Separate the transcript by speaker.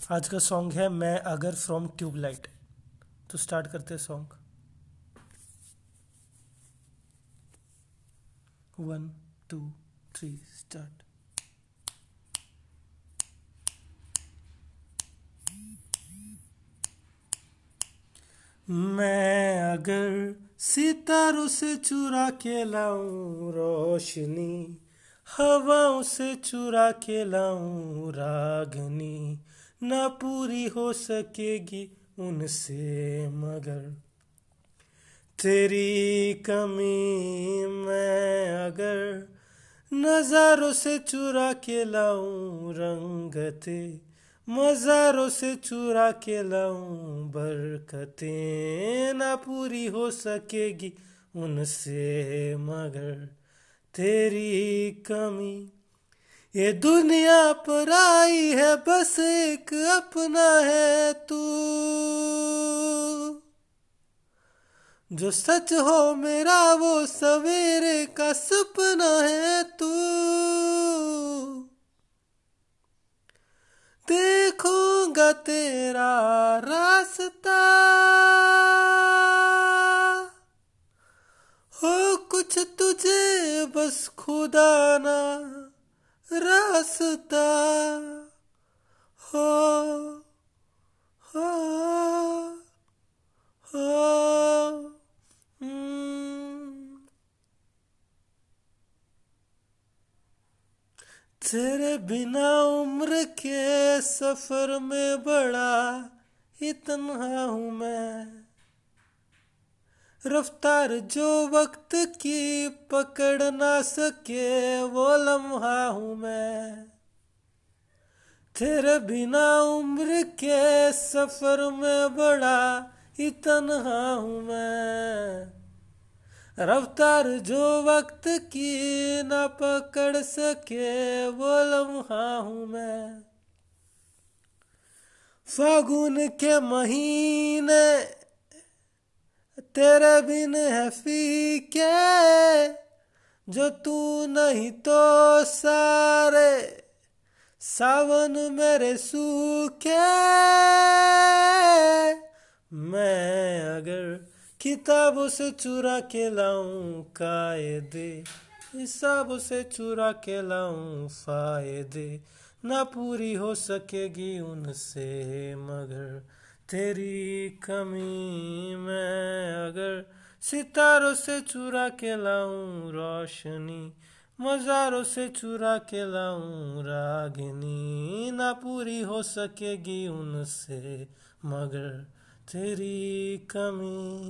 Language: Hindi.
Speaker 1: आज का सॉन्ग है, मैं अगर फ्रॉम ट्यूबलाइट तो स्टार्ट करते हैं song one two three start मैं अगर सितारों से चुरा के लाऊं, रोशनी हवाओं से चुरा के लाऊं, रागनी ना पूरी हो सकेगी उनसे मगर। तेरी कमी मैं अगर नजारों से चुरा के लाऊं रंगते, मज़ारों से चुरा के लाऊं बरकतें, ना पूरी हो सकेगी उनसे मगर। तेरी कमी ये दुनिया पर आई है, बस एक अपना है तू। जो सच हो मेरा, वो सवेरे का सपना है तू। देखूँगा तेरा रास्ता। हो कुछ तुझे, बस खुदा ना। हो हो हो। तेरे बिना उम्र के सफ़र में बड़ा तन्हा हूँ मैं। रफ्तार जो वक्त की पकड़ ना सके, वो लम्हा हूँ मैं। तेरे बिना उम्र के सफ़र में बड़ा ही तन्हा हूँ मैं। रफ्तार जो वक्त की ना पकड़ सके, वो लम्हा हूँ मैं। फागुन के महीने तेरे बिन है फीके, जो तू नहीं तो सारे सावन मेरे सूखे। मैं अगर किताब से चुरा के लाऊं कायदे, हिसाब से चुरा के लाऊं फ़ायदे, ना पूरी हो सकेगी उनसे, मगर तेरी कमी मैं अगर सितारों से चुरा के लाऊं रोशनी, मज़ारों से चुरा के लाऊं रागिनी, ना पूरी हो सकेगी उनसे, मगर तेरी कमी।